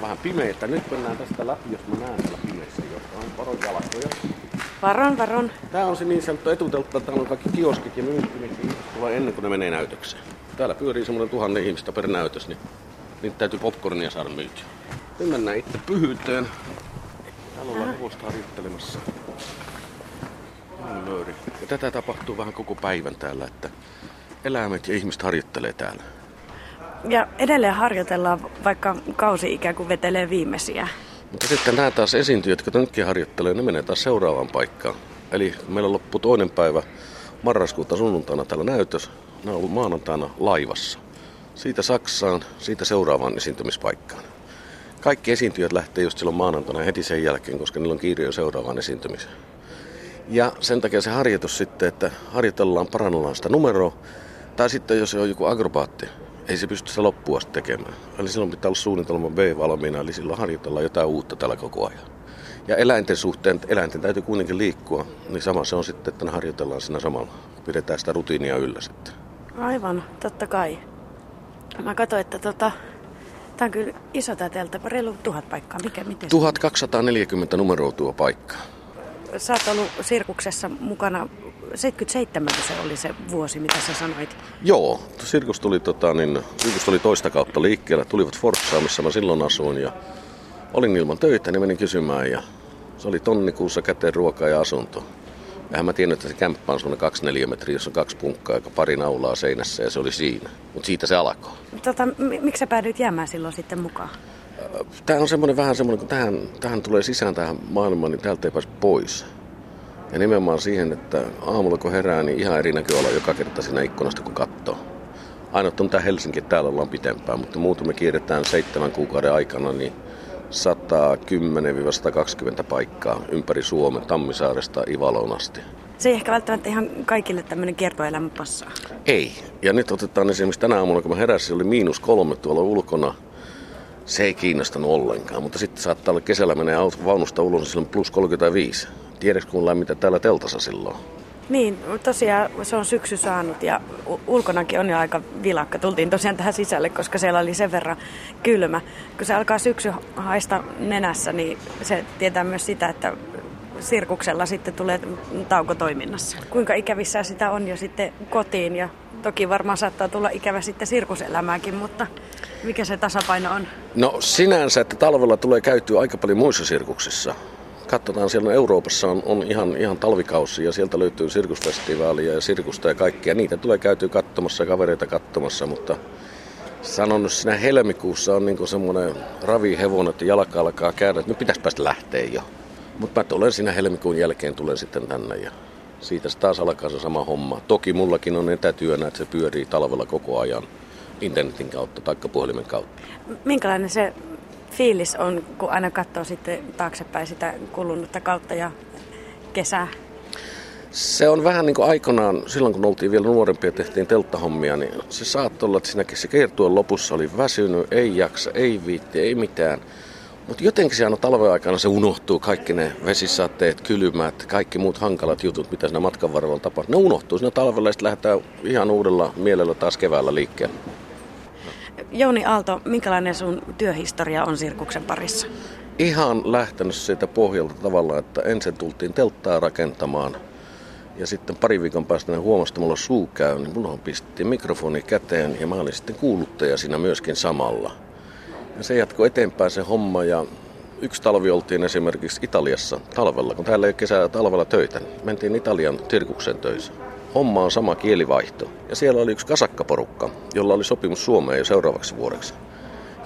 on vähän pimeitä. Nyt mennään tästä läpi, jos mä näen täällä pimeissä jotain. Varon jalkoja. Varon, varon. Tää on se niin sanottu etuteltta. Täällä on kaikki kioskit ja myynti, mihin ihmiset tulee ennen kuin ne menee näytökseen. Täällä pyörii semmoinen tuhannen ihmistä per näytös, niin niitä täytyy popcornia saada myytyä. Nyt mennään itse pyhyyteen. Täällä ollaan hevosta harjoittelemassa. Ja tätä tapahtuu vähän koko päivän täällä, että eläimet ja ihmiset harjoittelee täällä. Ja edelleen harjoitellaan, vaikka kausi ikään kuin vetelee viimeisiä. Mutta sitten nämä taas esiintyjät, jotka nytkin harjoittelee, ne menee taas seuraavaan paikkaan. Eli meillä loppuu toinen päivä marraskuuta sunnuntaina täällä näytös. Nämä on ollut maanantaina laivassa. Siitä Saksaan, siitä seuraavaan esiintymispaikkaan. Kaikki esiintyjät lähtee just silloin maanantaina heti sen jälkeen, koska niillä on kiire jo seuraavaan esiintymiseen. Ja sen takia se harjoitus sitten, että harjoitellaan, parannellaan sitä numeroa. Tai sitten jos on joku agrobaatti, ei se pysty sitä loppua tekemään. Eli silloin pitää olla suunnitelma B valmiina, eli silloin harjoitellaan jotain uutta tällä koko ajan. Ja eläinten suhteen, eläinten täytyy kuitenkin liikkua, niin sama se on sitten, että ne harjoitellaan siinä samalla. Pidetään sitä rutiinia yllä sitten. Aivan, totta kai. Mä katsoin, että tota, tämä on kyllä iso täteltä, reilu tuhat paikkaa. Mikä, miten 1240 numeroa tuo paikka. Sä oot ollut sirkuksessa mukana 77 se oli se vuosi, mitä sä sanoit. Joo, sirkus tuli, tota, niin, sirkus tuli toista kautta liikkeelle. Tulivat Forksaan, missä mä silloin asuin ja olin ilman töitä, niin menin kysymään ja se oli tonnikuussa käteen ruokaa ja asunto. Eihän mä tiennyt, että se kämppä on semmoinen 2 metriä, jossa on kaksi punkkaa ja pari naulaa seinässä ja se oli siinä. Mutta siitä se alkoi. Tota, m- miksi sä päädyit jäämään silloin sitten mukaan? Tämä on semmoinen vähän semmoinen, kun tähän, tähän tulee sisään tähän maailmaan, niin täältä ei pääse pois. Ja nimenomaan siihen, että aamulla kun herää, niin ihan eri näköala joka kerta siinä ikkunasta kun katsoo. Ainoa on tämä Helsinki, että täällä ollaan pitempään, mutta muuten me kierretään seitsemän kuukauden aikana niin 110-120 paikkaa ympäri Suomen, Tammisaaresta Ivaloon asti. Se ei ehkä välttämättä ihan kaikille tämmöinen kiertoelämä passaa. Ei. Ja nyt otetaan esimerkiksi tänä aamuna, kun mä heräsin, oli miinus kolme tuolla ulkona. Se ei kiinnostanut ollenkaan, mutta sitten saattaa olla kesällä menee vaunusta ulos, niin silloin plus 35. Tiedätkö kun lämmitä täällä teltassa silloin? Niin, tosiaan se on syksy saanut ja ulkonakin on jo aika vilakka. Tultiin tosiaan tähän sisälle, koska siellä oli sen verran kylmä. Kun se alkaa syksy haista nenässä, niin se tietää myös sitä, että sirkuksella sitten tulee tauko toiminnassa. Kuinka ikävissä sitä on jo sitten kotiin ja toki varmaan saattaa tulla ikävä sitten sirkuselämääkin, mutta mikä se tasapaino on? No sinänsä, että talvella tulee käytyä aika paljon muissa sirkuksissa katsotaan, siellä Euroopassa on, on ihan, ihan talvikausi ja sieltä löytyy sirkusfestivaalia ja sirkusta ja kaikkia. Niitä tulee käytyä katsomassa ja kavereita katsomassa, mutta sanon nyt siinä helmikuussa on niin semmoinen ravihevonen, että jalka alkaa käydä, että nyt pitäisi päästä lähteä jo. Mutta mä tulen siinä helmikuun jälkeen tulen sitten tänne ja siitä se taas alkaa se sama homma. Toki mullakin on etätyönä, että se pyörii talvella koko ajan internetin kautta tai puhelimen kautta. Minkälainen se fiilis on, kun aina katsoo sitten taaksepäin sitä kulunutta kautta ja kesää? Se on vähän niin kuin aikanaan, silloin kun oltiin vielä nuorempia ja tehtiin telttahommia, niin se saattoi olla, että siinäkin se kiertueen lopussa oli väsynyt, ei jaksa, ei viitti, ei mitään. Mutta jotenkin se aina talven aikana se unohtuu, kaikki ne vesisateet, kylmät, kaikki muut hankalat jutut, mitä siinä matkan varrella tapahtuu. Ne unohtuu siinä talvella ja sitten lähdetään ihan uudella mielellä taas keväällä liikkeelle. Jouni Aalto, minkälainen sun työhistoria on sirkuksen parissa? Ihan lähtenyt siitä pohjalta tavalla, että ensin tultiin telttaa rakentamaan ja sitten pari viikon päästä ne huomasi, että mulla suu käy, niin mulla pistettiin mikrofoni käteen ja mä olin sitten kuuluttaja siinä myöskin samalla. Se jatkoi eteenpäin se homma ja yksi talvi oltiin esimerkiksi Italiassa talvella, kun täällä ei kesää talvella töitä. Niin mentiin Italian tirkuksen töissä homma on sama kielivaihto. Ja siellä oli yksi kasakkaporukka, jolla oli sopimus Suomeen jo seuraavaksi vuodeksi.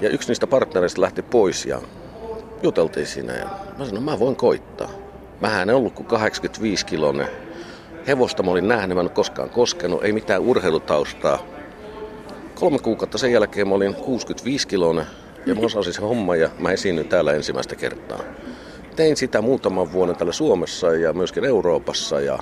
Ja yksi niistä partnereista lähti pois ja juteltiin siinä ja mä sanoin, mä voin koittaa. Mähän en ollut kuin 85 kilonen. Hevosta mä olin nähnyt, mä en koskaan koskenut, ei mitään urheilutaustaa. Kolme kuukautta sen jälkeen mä olin 65 kilonen ja mä osasin se homma ja mä esiinnyin täällä ensimmäistä kertaa. Tein sitä muutaman vuoden täällä Suomessa ja myöskin Euroopassa ja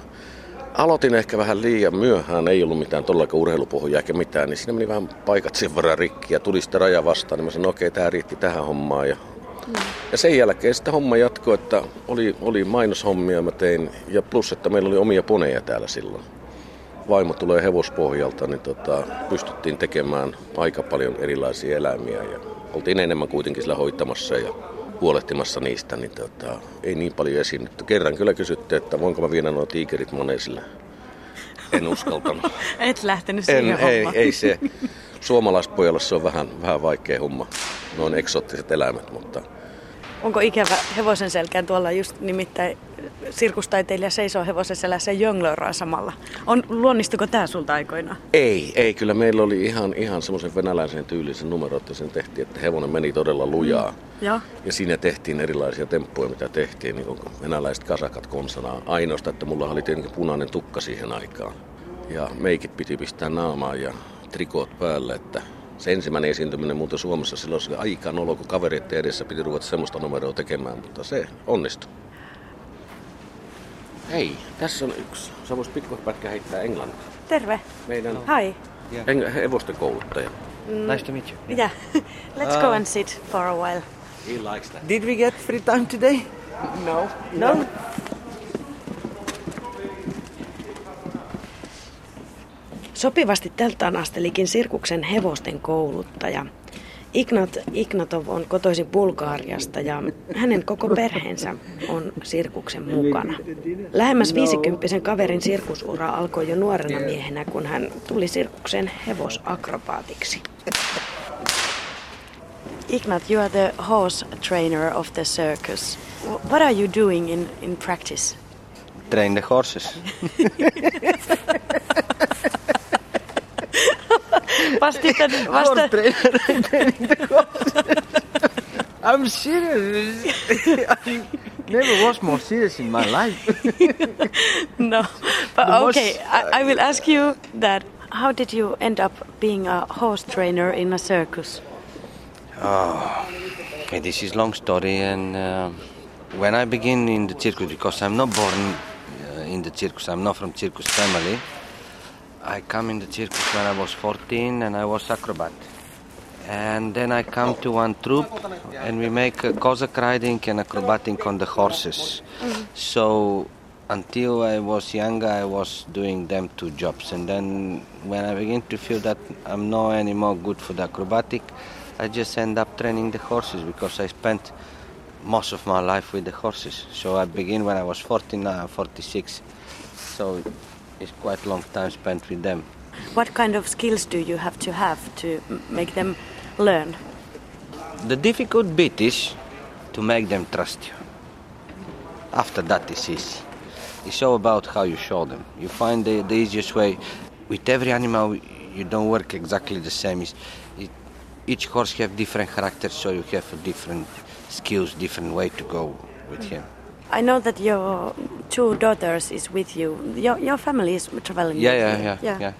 Aloitin ehkä vähän liian myöhään, ei ollut mitään todellakaan urheilupohjaa eikä mitään, niin siinä meni vähän paikat sen verran rikki ja tuli sitten raja vastaan, niin mä sanoin, okei, okay, tämä riitti tähän hommaan. Ja, mm. ja sen jälkeen sitten homma jatkoi, että oli, oli mainoshommia mä tein ja plus, että meillä oli omia poneja täällä silloin. Vaimo tulee hevospohjalta, niin tota, pystyttiin tekemään aika paljon erilaisia eläimiä ja oltiin enemmän kuitenkin sillä hoitamassa ja huolehtimassa niistä, niin tota, ei niin paljon esiinnytty. Kerran kyllä kysyttiin, että voinko mä viedä nuo tiikerit moneisille. En uskaltanut. Et lähtenyt siihen en, ei, ei se. Suomalaispojalle se on vähän, vähän vaikea homma, noin eksoottiset eläimet, mutta... Onko ikävä hevosen selkään tuolla just nimittäin sirkustaiteilija seisoo hevosen selässä ja samalla. On, luonnistuko tämä sulta aikoina? Ei, ei. Kyllä meillä oli ihan, ihan semmoisen venäläisen tyylisen numero, että sen tehtiin, että hevonen meni todella lujaa. Mm. Ja. ja siinä tehtiin erilaisia temppuja, mitä tehtiin, niin kuin venäläiset kasakat konsana. Ainoasta, että mulla oli tietenkin punainen tukka siihen aikaan. Ja meikit piti pistää naamaan ja trikoot päälle, että se ensimmäinen esiintyminen muuten Suomessa silloin se aika nolo, kun kaverit edessä piti ruveta semmoista numeroa tekemään, mutta se onnistui. Hei, tässä on yksi. Sä vois pikkupätkä heittää englantia. Terve. Meidän Hi. yeah. eng- hevosten kouluttaja. Mm. Nice to meet you. Yeah. Let's go and sit for a while. He likes that. Did we get free time today? No. No. Sopivasti tältä anastelikin sirkuksen hevosten kouluttaja. Ignat Ignatov on kotoisin Bulgaariasta ja hänen koko perheensä on sirkuksen mukana. Lähemmäs 50 kaverin sirkusura alkoi jo nuorena miehenä, kun hän tuli sirkuksen hevosakrobaatiksi. Ignat, you are the horse trainer of the circus. What are you doing in, in practice? Train the horses. Vastita, vasta... Horse trainer training the horses. I'm serious. I never was more serious in my life. No, but The okay, most- I, I will ask you that. How did you end up being a horse trainer in a circus? Okay, this is long story, and uh, when I begin in the circus, because I'm not born uh, in the circus, I'm not from circus family. I come in the circus when I was 14, and I was acrobat. And then I come to one troupe, and we make uh, Cossack riding and acrobatic on the horses. So until I was younger, I was doing them two jobs, and then when I begin to feel that I'm not anymore good for the acrobatic, I just end up training the horses because I spent most of my life with the horses. So I begin when I was 14, now I'm 46. So it's quite a long time spent with them. What kind of skills do you have to have to make them learn? The difficult bit is to make them trust you. After that, it's easy. It's all about how you show them. You find the, the easiest way. With every animal, you don't work exactly the same. It's, it, each horse have different characters, so you have a different skills, different way to go with him. I know that your two daughters is with you. Your, your family is traveling. Yeah, with yeah, yeah, yeah,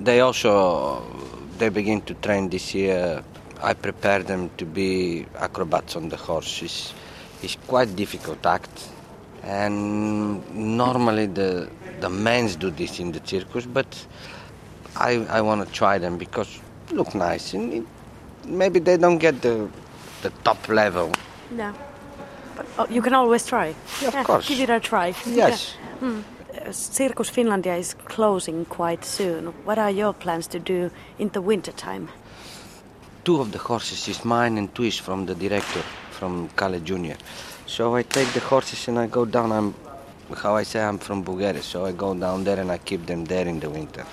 They also they begin to train this year. I prepare them to be acrobats on the horse. It's, it's quite difficult act, and normally the the men's do this in the circus, but I I want to try them because look nice and it, maybe they don't get the the top level. Yeah. But, oh, you can always try. Yeah, of Yeah, course. Give it a try. Yes. Yeah. Uh, Circus Finlandia is closing quite soon. What are your plans to do in the winter time? two of the horses is mine and two is from the director from Kale Junior. So I take the horses and I go down. I'm how I say I'm from Bulgaria, so I go down there and I keep them there in the winter.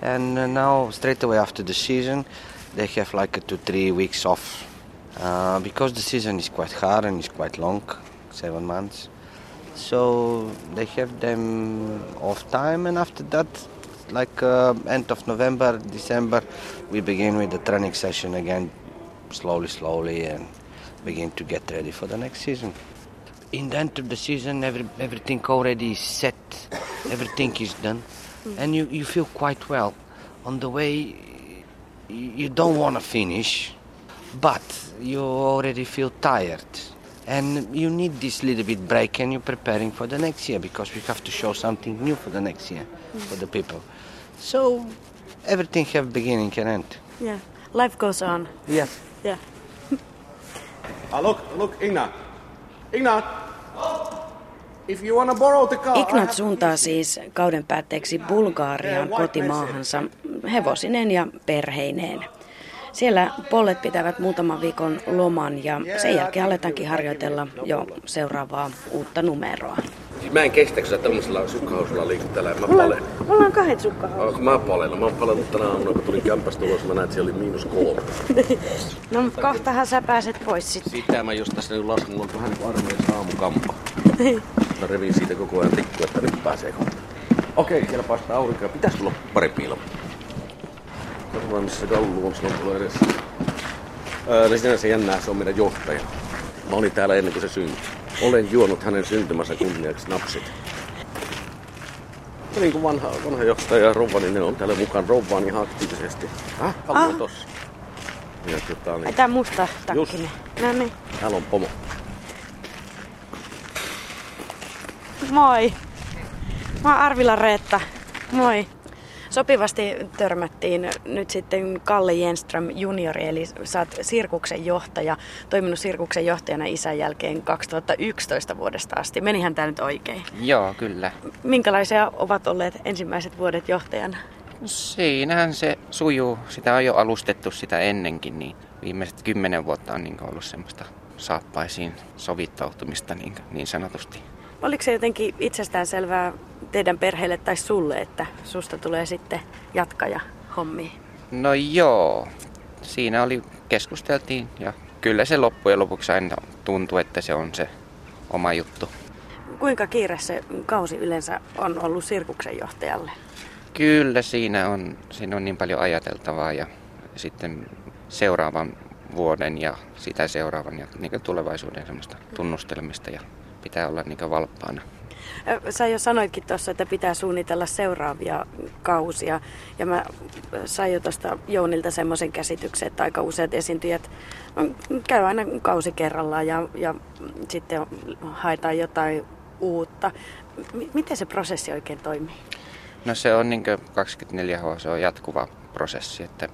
And uh, now straight away after the season, they have like a two three weeks off uh, because the season is quite hard and it's quite long, seven months. So they have them off time, and after that, like uh, end of November, December, we begin with the training session again, slowly, slowly, and begin to get ready for the next season. In the end of the season, every, everything already is set, everything is done, and you, you feel quite well. On the way, you you don't want to finish, but you already feel tired. And you need this little bit break and you're preparing for the next year because we have to show something new for the next year for the people. So everything have beginning and end. Yeah. Life goes on. Yes. Yeah. Ah, look, look, Ignat. Ignat! If you wanna borrow the car... I Ignat have- suuntaa siis kauden päätteeksi Bulgaariaan kotimaahansa hevosineen ja perheineen. Siellä pollet pitävät muutaman viikon loman ja sen jälkeen aletaankin harjoitella jo seuraavaa uutta numeroa. Siis mä en kestä, kun sä tämmöisellä sukkahousilla liikuttelee. Mä palen. Mulla on kahdet sukkahousut. Oh, mä palen. Mä oon palannut tänä aamuna, kun tulin kämpästä ulos. Mä näin, että siellä oli miinus kolme. no, mutta kohtahan sä pääset pois sitten. Sitä mä just tässä nyt lasken. Mulla on vähän niin kuin armeijassa aamukampa. mä revin siitä koko ajan tikku, että nyt pääsee kohta. Okei, siellä paistaa aurinko. Pitäis tulla pari piilaa. Katsotaan missä se gallu on silloin tulee edessä. Öö, niin sinänsä jännää, se on meidän johtaja. Mä olin täällä ennen kuin se syntyi. Olen juonut hänen syntymänsä kunniaksi napsit. Ja niin kuin vanha, vanha johtaja Rovani, ne on täällä mukaan Rovani ihan aktiivisesti. Ah, pallo ah. tossa. Ja tota, niin... Tää musta takkinen. No niin. Täällä on pomo. Moi. Mä oon Arvila Reetta. Moi. Sopivasti törmättiin nyt sitten Kalle Jenström juniori, eli sä oot Sirkuksen johtaja, toiminut Sirkuksen johtajana isän jälkeen 2011 vuodesta asti. Menihän tämä nyt oikein? Joo, kyllä. Minkälaisia ovat olleet ensimmäiset vuodet johtajana? Siinähän se sujuu. Sitä on jo alustettu sitä ennenkin, niin viimeiset kymmenen vuotta on niin ollut semmoista saappaisiin sovittautumista niin, niin sanotusti. Oliko se jotenkin itsestään selvää teidän perheelle tai sulle, että susta tulee sitten jatkaja hommiin? No joo, siinä oli, keskusteltiin ja kyllä se loppujen lopuksi aina tuntui, että se on se oma juttu. Kuinka kiire se kausi yleensä on ollut sirkuksen johtajalle? Kyllä siinä on, siinä on niin paljon ajateltavaa ja sitten seuraavan vuoden ja sitä seuraavan ja niin tulevaisuuden semmoista tunnustelmista ja pitää olla niin valppaana. Sä jo sanoitkin tuossa, että pitää suunnitella seuraavia kausia. Ja mä sain jo tuosta Jounilta semmoisen käsityksen, että aika useat esiintyjät käy aina kausi kerrallaan ja, ja sitten haetaan jotain uutta. M- miten se prosessi oikein toimii? No se on niin 24H, se on jatkuva prosessi, että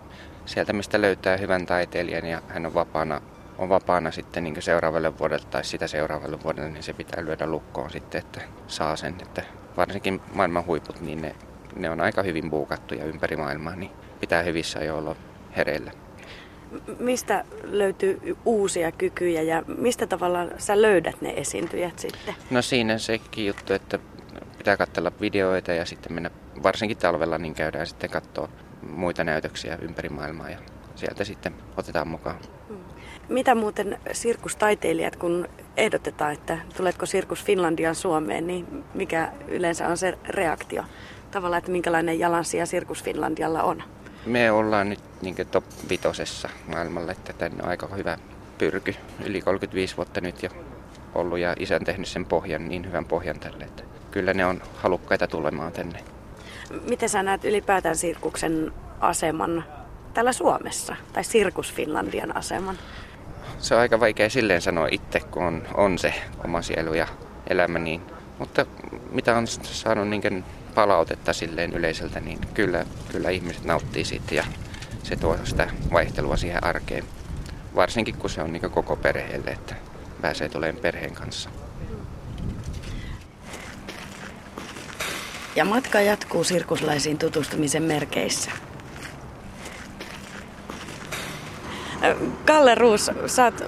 sieltä mistä löytää hyvän taiteilijan ja hän on vapaana on vapaana sitten niin seuraavalle vuodelle tai sitä seuraavalle vuodelle, niin se pitää lyödä lukkoon sitten, että saa sen. Että varsinkin maailman huiput, niin ne, ne on aika hyvin buukattuja ympäri maailmaa, niin pitää hyvissä ajoin olla hereillä. Mistä löytyy uusia kykyjä ja mistä tavalla sä löydät ne esiintyjät sitten? No siinä sekin juttu, että pitää katsella videoita ja sitten mennä, varsinkin talvella, niin käydään sitten katsoa muita näytöksiä ympäri maailmaa ja sieltä sitten otetaan mukaan. Hmm. Mitä muuten sirkustaiteilijat, kun ehdotetaan, että tuletko Sirkus Finlandian Suomeen, niin mikä yleensä on se reaktio? Tavallaan, että minkälainen jalansija Sirkus Finlandialla on? Me ollaan nyt niin top vitosessa maailmalla, että tänne on aika hyvä pyrky. Yli 35 vuotta nyt jo ollut ja isä on tehnyt sen pohjan, niin hyvän pohjan tälle, että kyllä ne on halukkaita tulemaan tänne. Miten sä näet ylipäätään Sirkuksen aseman täällä Suomessa, tai Sirkus Finlandian aseman? Se on aika vaikea silleen sanoa itse, kun on, on se oma sielu ja elämä. Niin. Mutta mitä on saanut niin palautetta silleen yleisöltä, niin kyllä, kyllä ihmiset nauttii siitä ja se tuo sitä vaihtelua siihen arkeen. Varsinkin kun se on niin koko perheelle, että pääsee tulemaan perheen kanssa. Ja matka jatkuu sirkuslaisiin tutustumisen merkeissä. Kalle Ruus, sä oot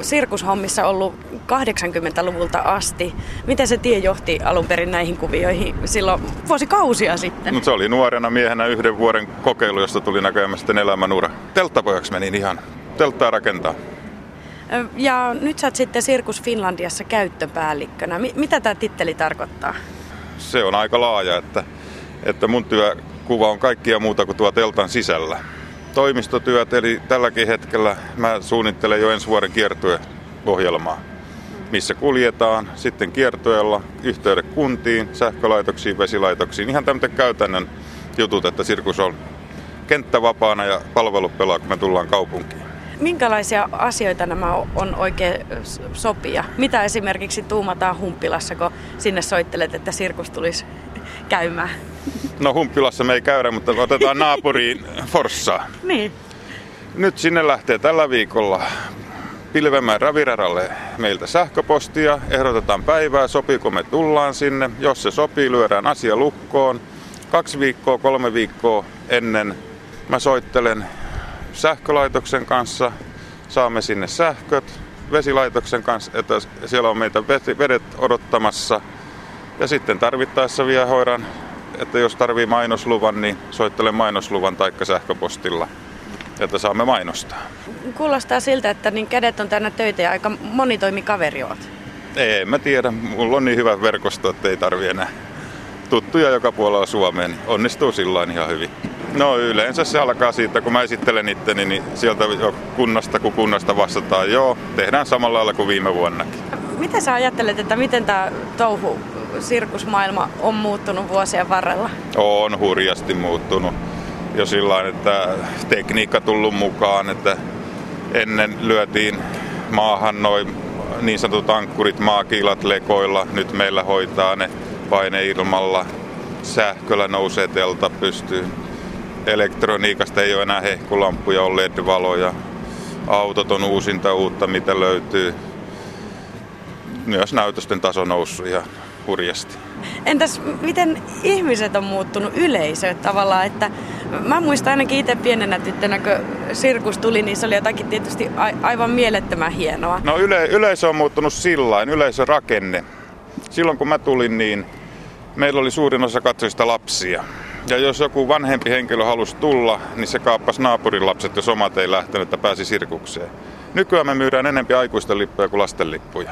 sirkushommissa ollut 80-luvulta asti. Miten se tie johti alun perin näihin kuvioihin silloin vuosikausia sitten? No, se oli nuorena miehenä yhden vuoden kokeilu, josta tuli näköjään sitten elämänura. Telttapojaksi menin ihan telttaa rakentaa. Ja nyt sä oot sitten Sirkus Finlandiassa käyttöpäällikkönä. mitä tämä titteli tarkoittaa? Se on aika laaja, että, että mun työkuva on kaikkia muuta kuin tuo teltan sisällä toimistotyöt, eli tälläkin hetkellä mä suunnittelen jo ensi vuoden kiertueohjelmaa, missä kuljetaan sitten kiertueella yhteydet kuntiin, sähkölaitoksiin, vesilaitoksiin, ihan tämmöinen käytännön jutut, että sirkus on kenttävapaana ja palvelut pelaa, kun me tullaan kaupunkiin. Minkälaisia asioita nämä on oikein sopia? Mitä esimerkiksi tuumataan Humppilassa, kun sinne soittelet, että sirkus tulisi käymään? No Humppilassa me ei käydä, mutta otetaan naapuriin Forssa. Niin. Nyt sinne lähtee tällä viikolla Pilvemään raviraralle meiltä sähköpostia, ehdotetaan päivää, sopiiko me tullaan sinne. Jos se sopii, lyödään asia lukkoon. Kaksi viikkoa, kolme viikkoa ennen mä soittelen sähkölaitoksen kanssa, saamme sinne sähköt, vesilaitoksen kanssa, että siellä on meitä vedet odottamassa. Ja sitten tarvittaessa vielä hoidan, että jos tarvii mainosluvan, niin soittelen mainosluvan taikka sähköpostilla, että saamme mainostaa. Kuulostaa siltä, että niin kädet on tänne töitä ja aika monitoimikaveri oot. Ei, mä tiedä. Mulla on niin hyvä verkosto, että ei tarvi enää tuttuja joka puolella Suomeen. Niin onnistuu sillä ihan hyvin. No yleensä se alkaa siitä, kun mä esittelen itteni, niin sieltä jo kunnasta kun kunnasta vastataan, joo, tehdään samalla lailla kuin viime vuonnakin. Mitä sä ajattelet, että miten tämä touhu sirkusmaailma on muuttunut vuosien varrella? On hurjasti muuttunut. Jo sillä että tekniikka tullut mukaan, että ennen lyötiin maahan noin niin sanotut ankkurit, maakiilat lekoilla. Nyt meillä hoitaa ne paineilmalla. Sähköllä nousee telta pystyyn. Elektroniikasta ei ole enää hehkulampuja, on LED-valoja. Autot on uusinta uutta, mitä löytyy. Myös näytösten taso noussut ihan hurjasti. Entäs miten ihmiset on muuttunut yleisö tavallaan, että mä muistan ainakin itse pienenä tyttönä, kun sirkus tuli, niin se oli jotakin tietysti a- aivan mielettömän hienoa. No yle, yleisö on muuttunut sillain, yleisörakenne. Silloin kun mä tulin, niin meillä oli suurin osa katsojista lapsia. Ja jos joku vanhempi henkilö halusi tulla, niin se kaappasi naapurin lapset, jos omat ei lähtenyt, että pääsi sirkukseen. Nykyään me myydään enempi aikuisten lippuja kuin lasten lippuja.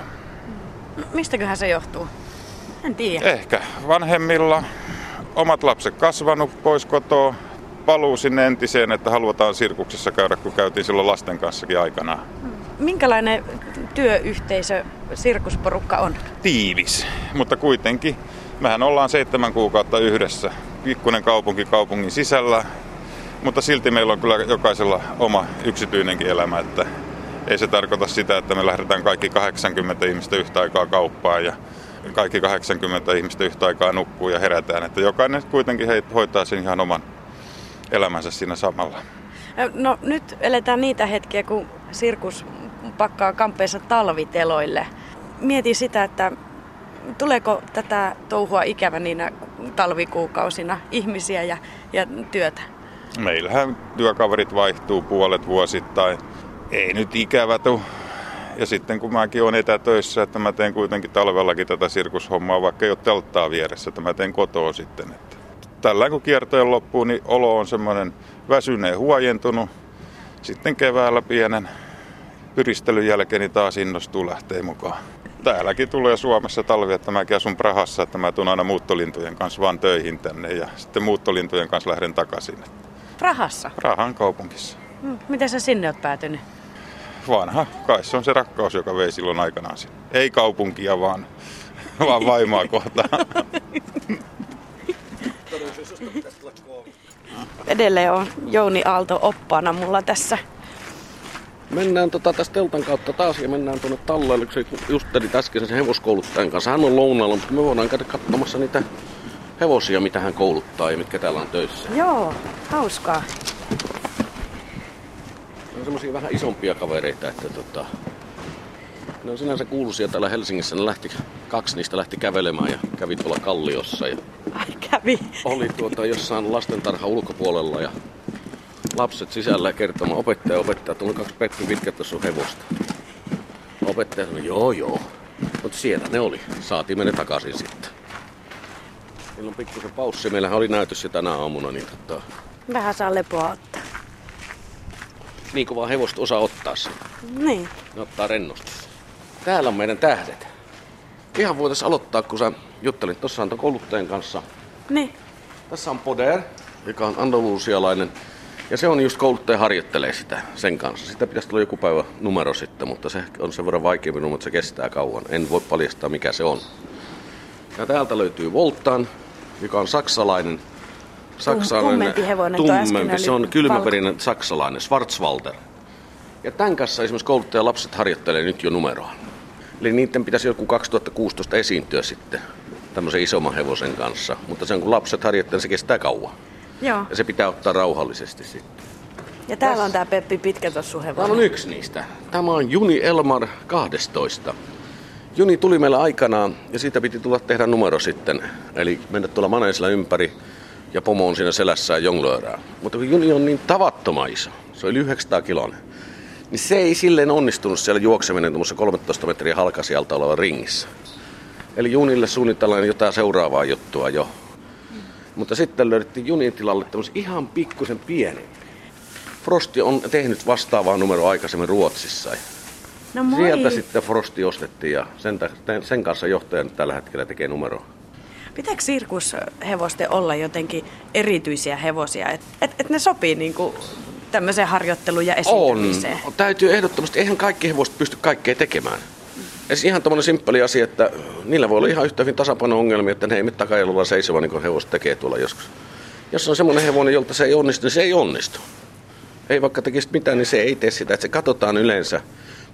Mistäköhän se johtuu? En tiedä. Ehkä vanhemmilla omat lapset kasvanut pois kotoa, paluu sinne entiseen, että halutaan sirkuksessa käydä, kun käytiin silloin lasten kanssakin aikanaan. Minkälainen työyhteisö sirkusporukka on? Tiivis, mutta kuitenkin. Mehän ollaan seitsemän kuukautta yhdessä. Pikkuinen kaupunki kaupungin sisällä, mutta silti meillä on kyllä jokaisella oma yksityinenkin elämä, että ei se tarkoita sitä, että me lähdetään kaikki 80 ihmistä yhtä aikaa kauppaan ja kaikki 80 ihmistä yhtä aikaa nukkuu ja herätään. Että jokainen kuitenkin hoitaa sen ihan oman elämänsä siinä samalla. No nyt eletään niitä hetkiä, kun sirkus pakkaa kampeissa talviteloille. Mietin sitä, että tuleeko tätä touhua ikävä niinä talvikuukausina ihmisiä ja, ja työtä? Meillähän työkaverit vaihtuu puolet vuosittain. Ei nyt ikävä tule ja sitten kun mäkin olen etätöissä, että mä teen kuitenkin talvellakin tätä sirkushommaa, vaikka ei ole telttaa vieressä, että mä teen kotoa sitten. Että tällä kun kiertojen loppuu, niin olo on semmoinen väsyneen huojentunut. Sitten keväällä pienen pyristelyn jälkeen niin taas innostuu lähtee mukaan. Täälläkin tulee Suomessa talvi, että mäkin asun Prahassa, että mä tuun aina muuttolintujen kanssa vaan töihin tänne ja sitten muuttolintujen kanssa lähden takaisin. Prahassa? Prahan kaupungissa. Hmm, miten sä sinne oot päätynyt? Vanha, kai se on se rakkaus, joka vei silloin aikanaan sinne. Ei kaupunkia, vaan, vaan vaimaa kohtaan. Edelleen on Jouni Aalto oppaana mulla tässä. Mennään tota tästä teltan kautta taas ja mennään tuonne talleelle, kun se justeli äsken sen hevoskouluttajan kanssa. Hän on lounaalla, mutta me voidaan käydä katsomassa niitä hevosia, mitä hän kouluttaa ja mitkä täällä on töissä. Joo, hauskaa on semmoisia vähän isompia kavereita, että tota, ne on sinänsä kuuluisia täällä Helsingissä. Ne lähti, kaksi niistä lähti kävelemään ja kävi tuolla Kalliossa. Ja Ai kävi. Oli tuota jossain lastentarha ulkopuolella ja lapset sisällä kertomaan opettaja opettaja, tuli kaksi Petri pitkät tuossa hevosta. Opettaja sanoi, joo joo. Mutta siellä ne oli. Saatiin mennä takaisin sitten. Meillä on pikkusen paussi. Meillähän oli näytös jo tänä aamuna, niin tota... Vähän saa lepoa niin kovaa hevosta osaa ottaa sen. Niin. Ne ottaa rennosti. Täällä on meidän tähdet. Ihan voitaisiin aloittaa, kun sä juttelit tuossa tuon kouluttajan kanssa. Niin. Tässä on Poder, joka on andalusialainen. Ja se on just kouluttaja harjoittelee sitä sen kanssa. Sitä pitäisi tulla joku päivä numero sitten, mutta se on sen verran vaikeampi numero, että se kestää kauan. En voi paljastaa mikä se on. Ja täältä löytyy Voltan, joka on saksalainen saksalainen, tummempi se on kylmäperinen saksalainen, Schwarzwalder. Ja tämän kanssa esimerkiksi kouluttajalapset harjoittelee nyt jo numeroa. Eli niiden pitäisi joku 2016 esiintyä sitten tämmöisen isomman hevosen kanssa. Mutta sen kun lapset harjoittelee, se kestää kauan. Joo. Ja se pitää ottaa rauhallisesti sitten. Ja täällä on tämä Peppi Pitkätossu hevonen. Tämä on yksi niistä. Tämä on Juni Elmar 12. Juni tuli meillä aikanaan ja siitä piti tulla tehdä numero sitten. Eli mennä tuolla maneisilla ympäri ja pomo on siinä selässään jonglöörää. Mutta kun juni on niin tavattoman iso, Se oli 900 kiloinen. Niin se ei silleen onnistunut siellä juokseminen tuommoisessa 13 metriä halkasijalta oleva ringissä. Eli junille suunnitellaan jotain seuraavaa juttua jo. Mutta sitten löydettiin junin tilalle tämmöisen ihan pikkusen pienempi. Frosti on tehnyt vastaavaa numeroa aikaisemmin Ruotsissa. No moi. Sieltä sitten Frosti ostettiin ja sen, sen kanssa johtaja nyt tällä hetkellä tekee numeroa. Pitääkö sirkushevosten olla jotenkin erityisiä hevosia, että et, et ne sopii niinku tämmöiseen harjoitteluun ja esiintymiseen? On. Täytyy ehdottomasti, eihän kaikki hevoset pysty kaikkea tekemään. Ja ihan tämmöinen simppeli asia, että niillä voi olla ihan yhtä hyvin tasapaino-ongelmia, että ne ei mene takajalulla seisova, niin kuin hevoset tekee tuolla joskus. Jos on semmoinen hevonen, jolta se ei onnistu, niin se ei onnistu. Ei vaikka tekisi mitään, niin se ei tee sitä. Että se katsotaan yleensä,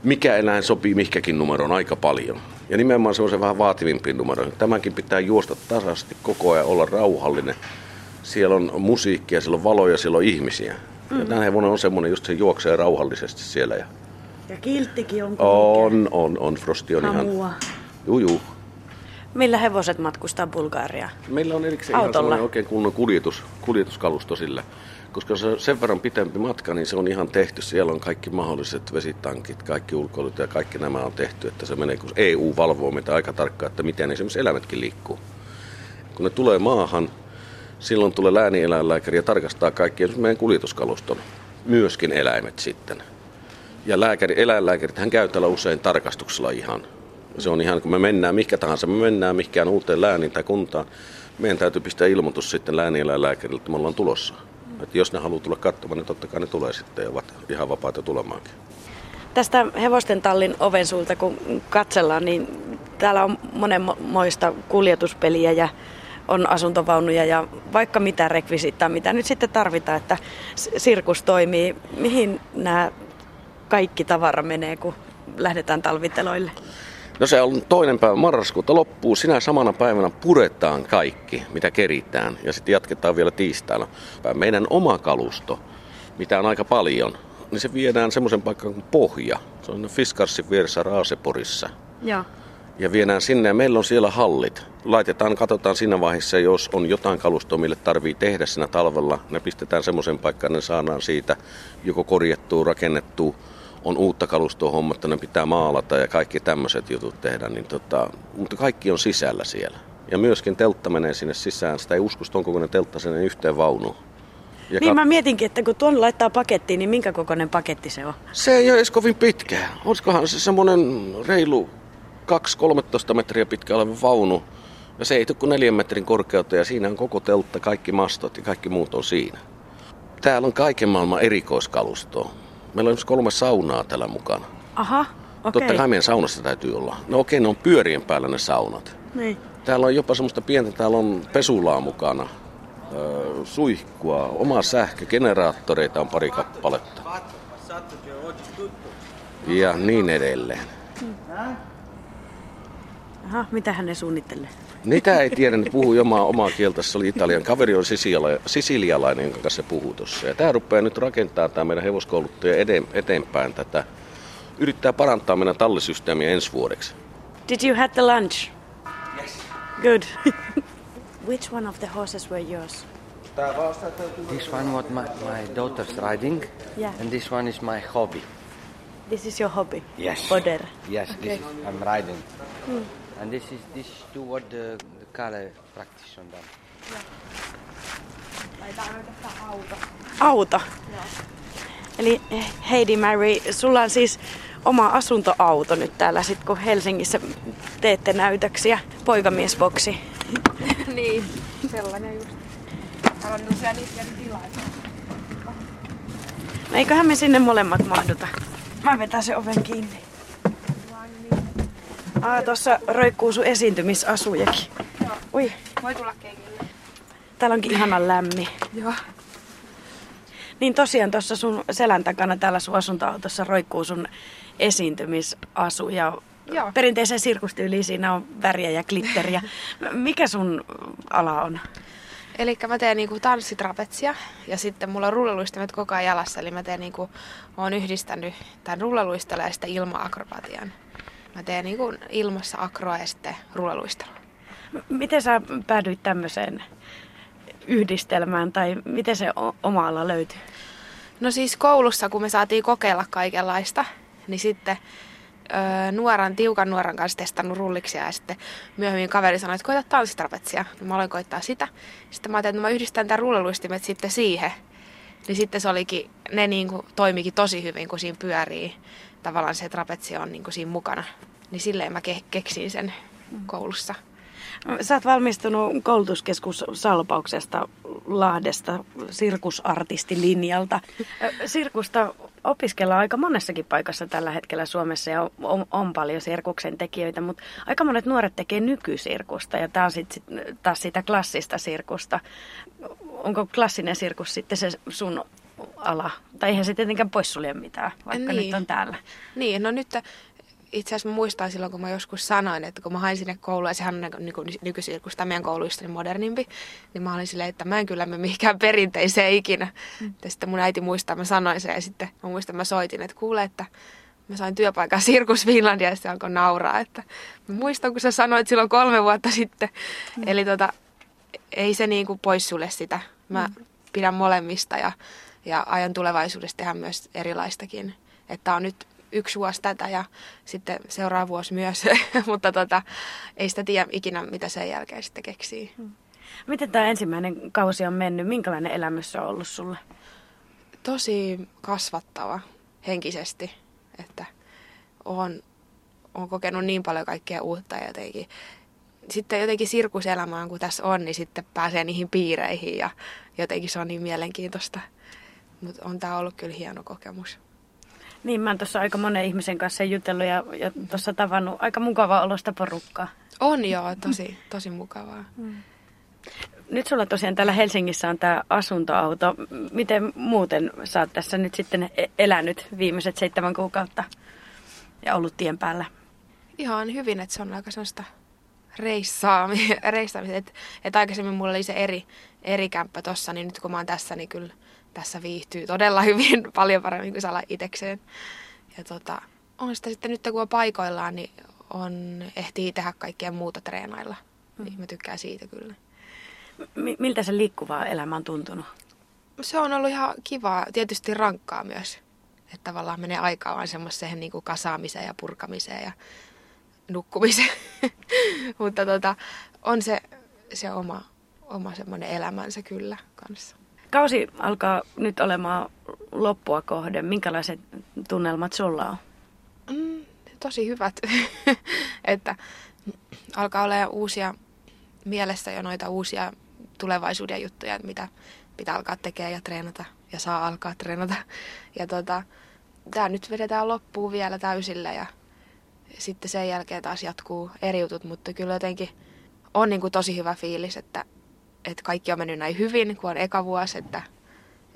mikä eläin sopii mihinkäkin numeroon aika paljon. Ja nimenomaan semmoisen vähän vaativimpiin numeroihin. Tämänkin pitää juosta tasaisesti koko ajan, olla rauhallinen. Siellä on musiikkia, siellä on valoja, siellä on ihmisiä. Mm. Ja tämä hevonen on semmoinen, just se juoksee rauhallisesti siellä. Ja, ja kilttikin on On, on, on. Frosti on Hamua. ihan... Juu, juu. Millä hevoset matkustaa Bulgariaan? Meillä on erikseen Autolla. ihan oikein kunnon kuljetus, kuljetuskalusto sille koska se on sen verran pitempi matka, niin se on ihan tehty. Siellä on kaikki mahdolliset vesitankit, kaikki ulkoilut ja kaikki nämä on tehty, että se menee, kun EU valvoo meitä aika tarkkaan, että miten esimerkiksi eläimetkin liikkuu. Kun ne tulee maahan, silloin tulee läänieläinlääkäri ja tarkastaa kaikki esimerkiksi meidän kuljetuskaluston, myöskin eläimet sitten. Ja lääkäri, eläinlääkärit hän käy täällä usein tarkastuksella ihan. Se on ihan, kun me mennään mikä tahansa, me mennään mihinkään uuteen lääniin tai kuntaan, meidän täytyy pistää ilmoitus sitten läänieläinlääkärille, että me ollaan tulossa. Että jos ne haluaa tulla katsomaan, niin totta kai ne tulee sitten ja ovat ihan vapaita tulemaankin. Tästä hevosten tallin oven suulta kun katsellaan, niin täällä on monenmoista kuljetuspeliä ja on asuntovaunuja ja vaikka mitä rekvisiittaa, mitä nyt sitten tarvitaan, että sirkus toimii. Mihin nämä kaikki tavara menee, kun lähdetään talviteloille? No se on toinen päivä marraskuuta loppuu. Sinä samana päivänä puretaan kaikki, mitä keritään. Ja sitten jatketaan vielä tiistaina. Meidän oma kalusto, mitä on aika paljon, niin se viedään semmoisen paikkaan kuin Pohja. Se on Fiskarsin vieressä Raaseporissa. Joo. Ja viedään sinne ja meillä on siellä hallit. Laitetaan, katsotaan siinä vaiheessa, jos on jotain kalustoa, mille tarvii tehdä siinä talvella. Ne pistetään semmoisen paikkaan, ne saadaan siitä joko korjattua, rakennettua on uutta kalustoa hommattu, ne pitää maalata ja kaikki tämmöiset jutut tehdä, niin tota, mutta kaikki on sisällä siellä. Ja myöskin teltta menee sinne sisään, sitä ei usko, on kokoinen teltta sinne yhteen vaunuun. Ja niin kat... mä mietinkin, että kun tuon laittaa pakettiin, niin minkä kokoinen paketti se on? Se ei ole edes kovin pitkä. Olisikohan se semmoinen reilu 2-13 metriä pitkä oleva vaunu. Ja se ei tule kuin neljän metrin korkeutta ja siinä on koko teltta, kaikki mastot ja kaikki muut on siinä. Täällä on kaiken maailman erikoiskalustoa. Meillä on kolme saunaa täällä mukana. Aha, okei. Okay. Totta kai meidän saunassa täytyy olla. No okei, okay, ne on pyörien päällä ne saunat. Niin. Täällä on jopa semmoista pientä, täällä on pesulaa mukana, öö, suihkua, oma sähkö, generaattoreita on pari kappaletta. Ja niin edelleen. Aha, mitä hän ne suunnittelee? Niitä ei tiedä, ne puhuu omaa, omaa kieltä. Se oli italian kaveri, on sisilialainen, jonka kanssa se puhuu tuossa. Ja tämä rupeaa nyt rakentaa tämä meidän hevoskouluttaja eteenpäin tätä. Yrittää parantaa meidän tallisysteemiä ensi vuodeksi. Did you have the lunch? Yes. Good. Which one of the horses were yours? This one was my, my daughter's riding. Yeah. And this one is my hobby. This is your hobby? Yes. Poder. Yes, okay. this is, I'm riding. Hmm. And this is this is to what the, the color practice on them. auto. Auto? Joo. Eli Heidi Mary, sulla on siis oma asuntoauto nyt täällä sit kun Helsingissä teette näytöksiä. Poikamiesboksi. niin, sellainen just. Täällä on tosiaan niitä tilaisuuksia. No eiköhän me sinne molemmat mahduta. Mä vetän se oven kiinni. Ah, tuossa roikkuu sun esiintymisasujakin. Joo. Ui. Voi tulla keikille. Täällä onkin ihana lämmin. Joo. Niin tosiaan tuossa sun selän takana täällä sun asuntoautossa roikkuu sun esiintymisasu ja Joo. perinteisen sirkustyyliin siinä on väriä ja glitteriä. Mikä sun ala on? Eli mä teen niinku tanssitrapetsia ja sitten mulla on rullaluistimet koko ajan jalassa. Eli mä teen niinku, oon yhdistänyt tämän rullaluistella ja sitten ilma-akrobatian. Mä teen niinku ilmassa akroa ja sitten rullaluistelua. Miten sä päädyit tämmöiseen yhdistelmään tai miten se oma ala löytyy? No siis koulussa, kun me saatiin kokeilla kaikenlaista, niin sitten öö, nuoran, tiukan nuoran kanssa testannut rulliksia ja sitten myöhemmin kaveri sanoi, että koita tanssitrapetsia. No, mä aloin koittaa sitä. Sitten mä ajattelin, että mä yhdistän tämän rullaluistimet sitten siihen. Niin sitten se olikin, ne niin kuin toimikin tosi hyvin, kun siinä pyörii. Tavallaan se trapetsi on niin kuin siinä mukana. Niin silleen mä ke- keksin sen koulussa. Sä oot valmistunut koulutuskeskus Salpauksesta Lahdesta sirkusartistilinjalta. Sirkusta opiskellaan aika monessakin paikassa tällä hetkellä Suomessa ja on, on paljon sirkuksen tekijöitä, mutta aika monet nuoret tekee nykysirkusta ja tämä on sitten taas sitä klassista sirkusta. Onko klassinen sirkus sitten se sun ala? Tai eihän se tietenkään poissulje mitään, vaikka niin. nyt on täällä. Niin, no nyt itse asiassa muistan silloin, kun mä joskus sanoin, että kun mä hain sinne kouluun, ja sehän on niin kuin nykysirkusta meidän kouluista niin modernimpi, niin mä olin silleen, että mä en kyllä mene mihinkään perinteiseen ikinä. Mm. Ja sitten mun äiti muistaa, mä sanoin sen, ja sitten mä muistan, mä soitin, että kuule, että mä sain työpaikan Sirkus Finlandia, ja se alkoi nauraa, että mä muistan, kun sä sanoit silloin kolme vuotta sitten. Mm. Eli tota, ei se niin kuin pois sulle sitä. Mä mm. pidän molemmista, ja, ja ajan tulevaisuudessa tehdä myös erilaistakin. Että on nyt yksi vuosi tätä ja sitten seuraava vuosi myös, mutta tota, ei sitä tiedä ikinä, mitä sen jälkeen sitten keksii. Hmm. Miten tämä ensimmäinen kausi on mennyt? Minkälainen elämys on ollut sulle? Tosi kasvattava henkisesti, että on, on kokenut niin paljon kaikkea uutta ja jotenkin sitten jotenkin sirkuselämään, kun tässä on, niin sitten pääsee niihin piireihin ja jotenkin se on niin mielenkiintoista. Mutta on tämä ollut kyllä hieno kokemus. Niin, mä oon tuossa aika monen ihmisen kanssa jutellut ja, ja tuossa tavannut aika mukavaa olosta porukkaa. On joo, tosi, tosi mukavaa. Mm. Nyt sulla tosiaan täällä Helsingissä on tämä asuntoauto. Miten muuten sä oot tässä nyt sitten e- elänyt viimeiset seitsemän kuukautta ja ollut tien päällä? Ihan hyvin, että se on aika sellaista reissaamista. Että et aikaisemmin mulla oli se eri, eri kämppä tossa, niin nyt kun mä oon tässä, niin kyllä tässä viihtyy todella hyvin, paljon paremmin kuin saa itsekseen. Ja tota, on sitä sitten nyt kun on paikoillaan, niin on, ehtii tehdä kaikkea muuta treenailla. Mm. Niin mä tykkään siitä kyllä. M- miltä se liikkuvaa elämä on tuntunut? Se on ollut ihan kivaa, tietysti rankkaa myös. Että tavallaan menee aikaa vaan semmoiseen niin kuin kasaamiseen ja purkamiseen ja nukkumiseen. Mutta tota, on se, se oma, oma semmoinen elämänsä kyllä kanssa. Kausi alkaa nyt olemaan loppua kohden. Minkälaiset tunnelmat sulla on? Mm, tosi hyvät. että alkaa olla uusia mielessä jo noita uusia tulevaisuuden juttuja, mitä pitää alkaa tekemään ja treenata ja saa alkaa treenata. Ja tota, tämä nyt vedetään loppuun vielä täysillä ja sitten sen jälkeen taas jatkuu eri jutut, mutta kyllä jotenkin on niin kuin tosi hyvä fiilis, että että kaikki on mennyt näin hyvin, kun on eka vuosi, että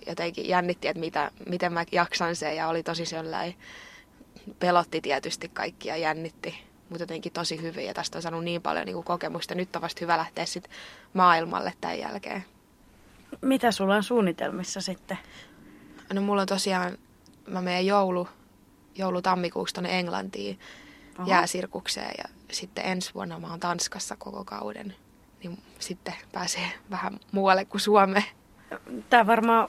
jotenkin jännitti, että mitä, miten mä jaksan sen ja oli tosi sellainen, pelotti tietysti kaikki ja jännitti, mutta jotenkin tosi hyvin ja tästä on saanut niin paljon niin kuin kokemusta. Nyt on vasta hyvä lähteä sitten maailmalle tämän jälkeen. Mitä sulla on suunnitelmissa sitten? No mulla on tosiaan, mä menen joulu, joulu-tammikuussa tuonne Englantiin Oho. jääsirkukseen ja sitten ensi vuonna mä oon Tanskassa koko kauden niin sitten pääsee vähän muualle kuin Suomeen. Tämä varmaan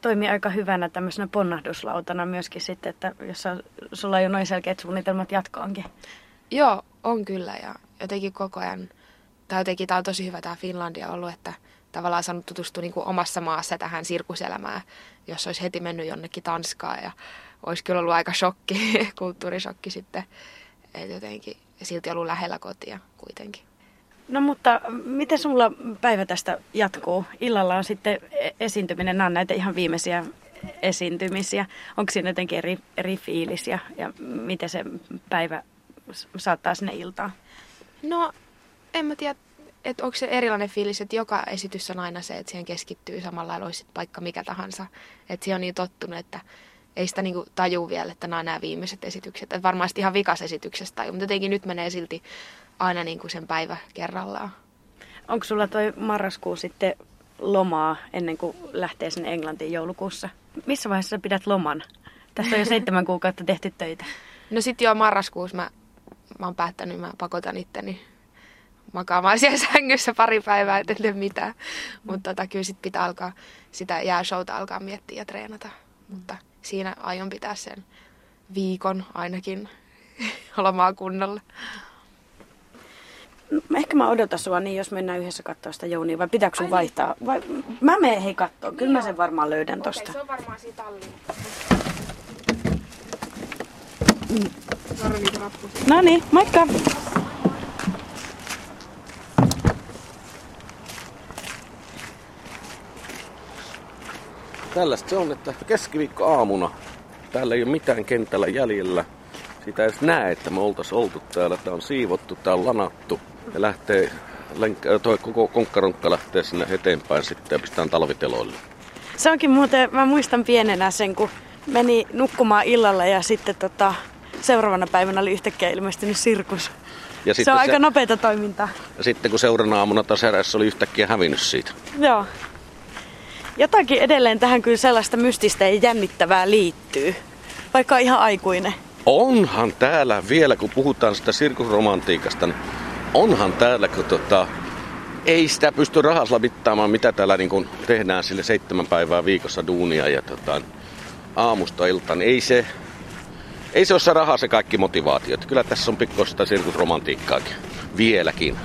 toimii aika hyvänä tämmöisenä ponnahduslautana myöskin sitten, että jos sulla on jo noin selkeät suunnitelmat jatkoonkin. Joo, on kyllä ja jotenkin koko ajan, tai jotenkin tämä on tosi hyvä tämä Finlandia ollut, että tavallaan saanut tutustua niin kuin omassa maassa tähän sirkuselämään, jos olisi heti mennyt jonnekin Tanskaan ja olisi kyllä ollut aika shokki, kulttuurishokki sitten, että jotenkin silti ollut lähellä kotia kuitenkin. No mutta miten sulla päivä tästä jatkuu? Illalla on sitten e- esiintyminen, nämä on näitä ihan viimeisiä esiintymisiä. Onko siinä jotenkin eri, eri fiilis ja, ja miten se päivä saattaa sinne iltaan? No en mä tiedä, että onko se erilainen fiilis, että joka esitys on aina se, että siihen keskittyy samalla lailla olisi paikka mikä tahansa. Että siihen on niin tottunut, että ei sitä niinku taju vielä, että nämä on nämä viimeiset esitykset. Että varmasti ihan vikas esityksestä mutta jotenkin nyt menee silti aina niin kuin sen päivä kerrallaan. Onko sulla toi marraskuu sitten lomaa ennen kuin lähtee sinne Englantiin joulukuussa? Missä vaiheessa sä pidät loman? Tästä on jo seitsemän kuukautta tehty töitä. No sitten jo marraskuussa mä, mä oon päättänyt, mä pakotan itteni makaamaan siellä sängyssä pari päivää, et tee mitään. Mutta tota, kyllä sit pitää alkaa sitä jääshowta alkaa miettiä ja treenata. mutta siinä aion pitää sen viikon ainakin lomaa kunnolla. Ehkä mä odotan sua niin, jos mennään yhdessä katsoa sitä Jounia, vai pitääkö sun vaihtaa? Vai, mä menen hei kattoo, kyllä mä sen varmaan löydän tosta. se on varmaan siitä tallin. No niin, moikka! Tällaista se on, että keskiviikko aamuna täällä ei ole mitään kentällä jäljellä. Sitä edes näe, että me oltais oltu täällä. Tää on siivottu, tää on lanattu. Ja lähtee, lenk- toi koko konkkaronkka lähtee sinne eteenpäin sitten ja pistetään talviteloille. Se onkin muuten, mä muistan pienenä sen, kun meni nukkumaan illalla ja sitten tota, seuraavana päivänä oli yhtäkkiä ilmestynyt sirkus. Ja Se on aika nopeata toimintaa. ja sitten kun seuraavana aamuna taas oli yhtäkkiä hävinnyt siitä. Joo. Jotakin edelleen tähän kyllä sellaista mystistä ja jännittävää liittyy. Vaikka on ihan aikuinen. Onhan täällä vielä, kun puhutaan sitä sirkusromantiikasta, niin onhan täällä, kun tota, ei sitä pysty rahasla mittaamaan, mitä täällä niin kun tehdään sille seitsemän päivää viikossa duunia ja tota, aamusta iltaan. Ei se, ei se ole se raha se kaikki motivaatio. Kyllä tässä on pikkuista sirkusromantiikkaakin. Vieläkin.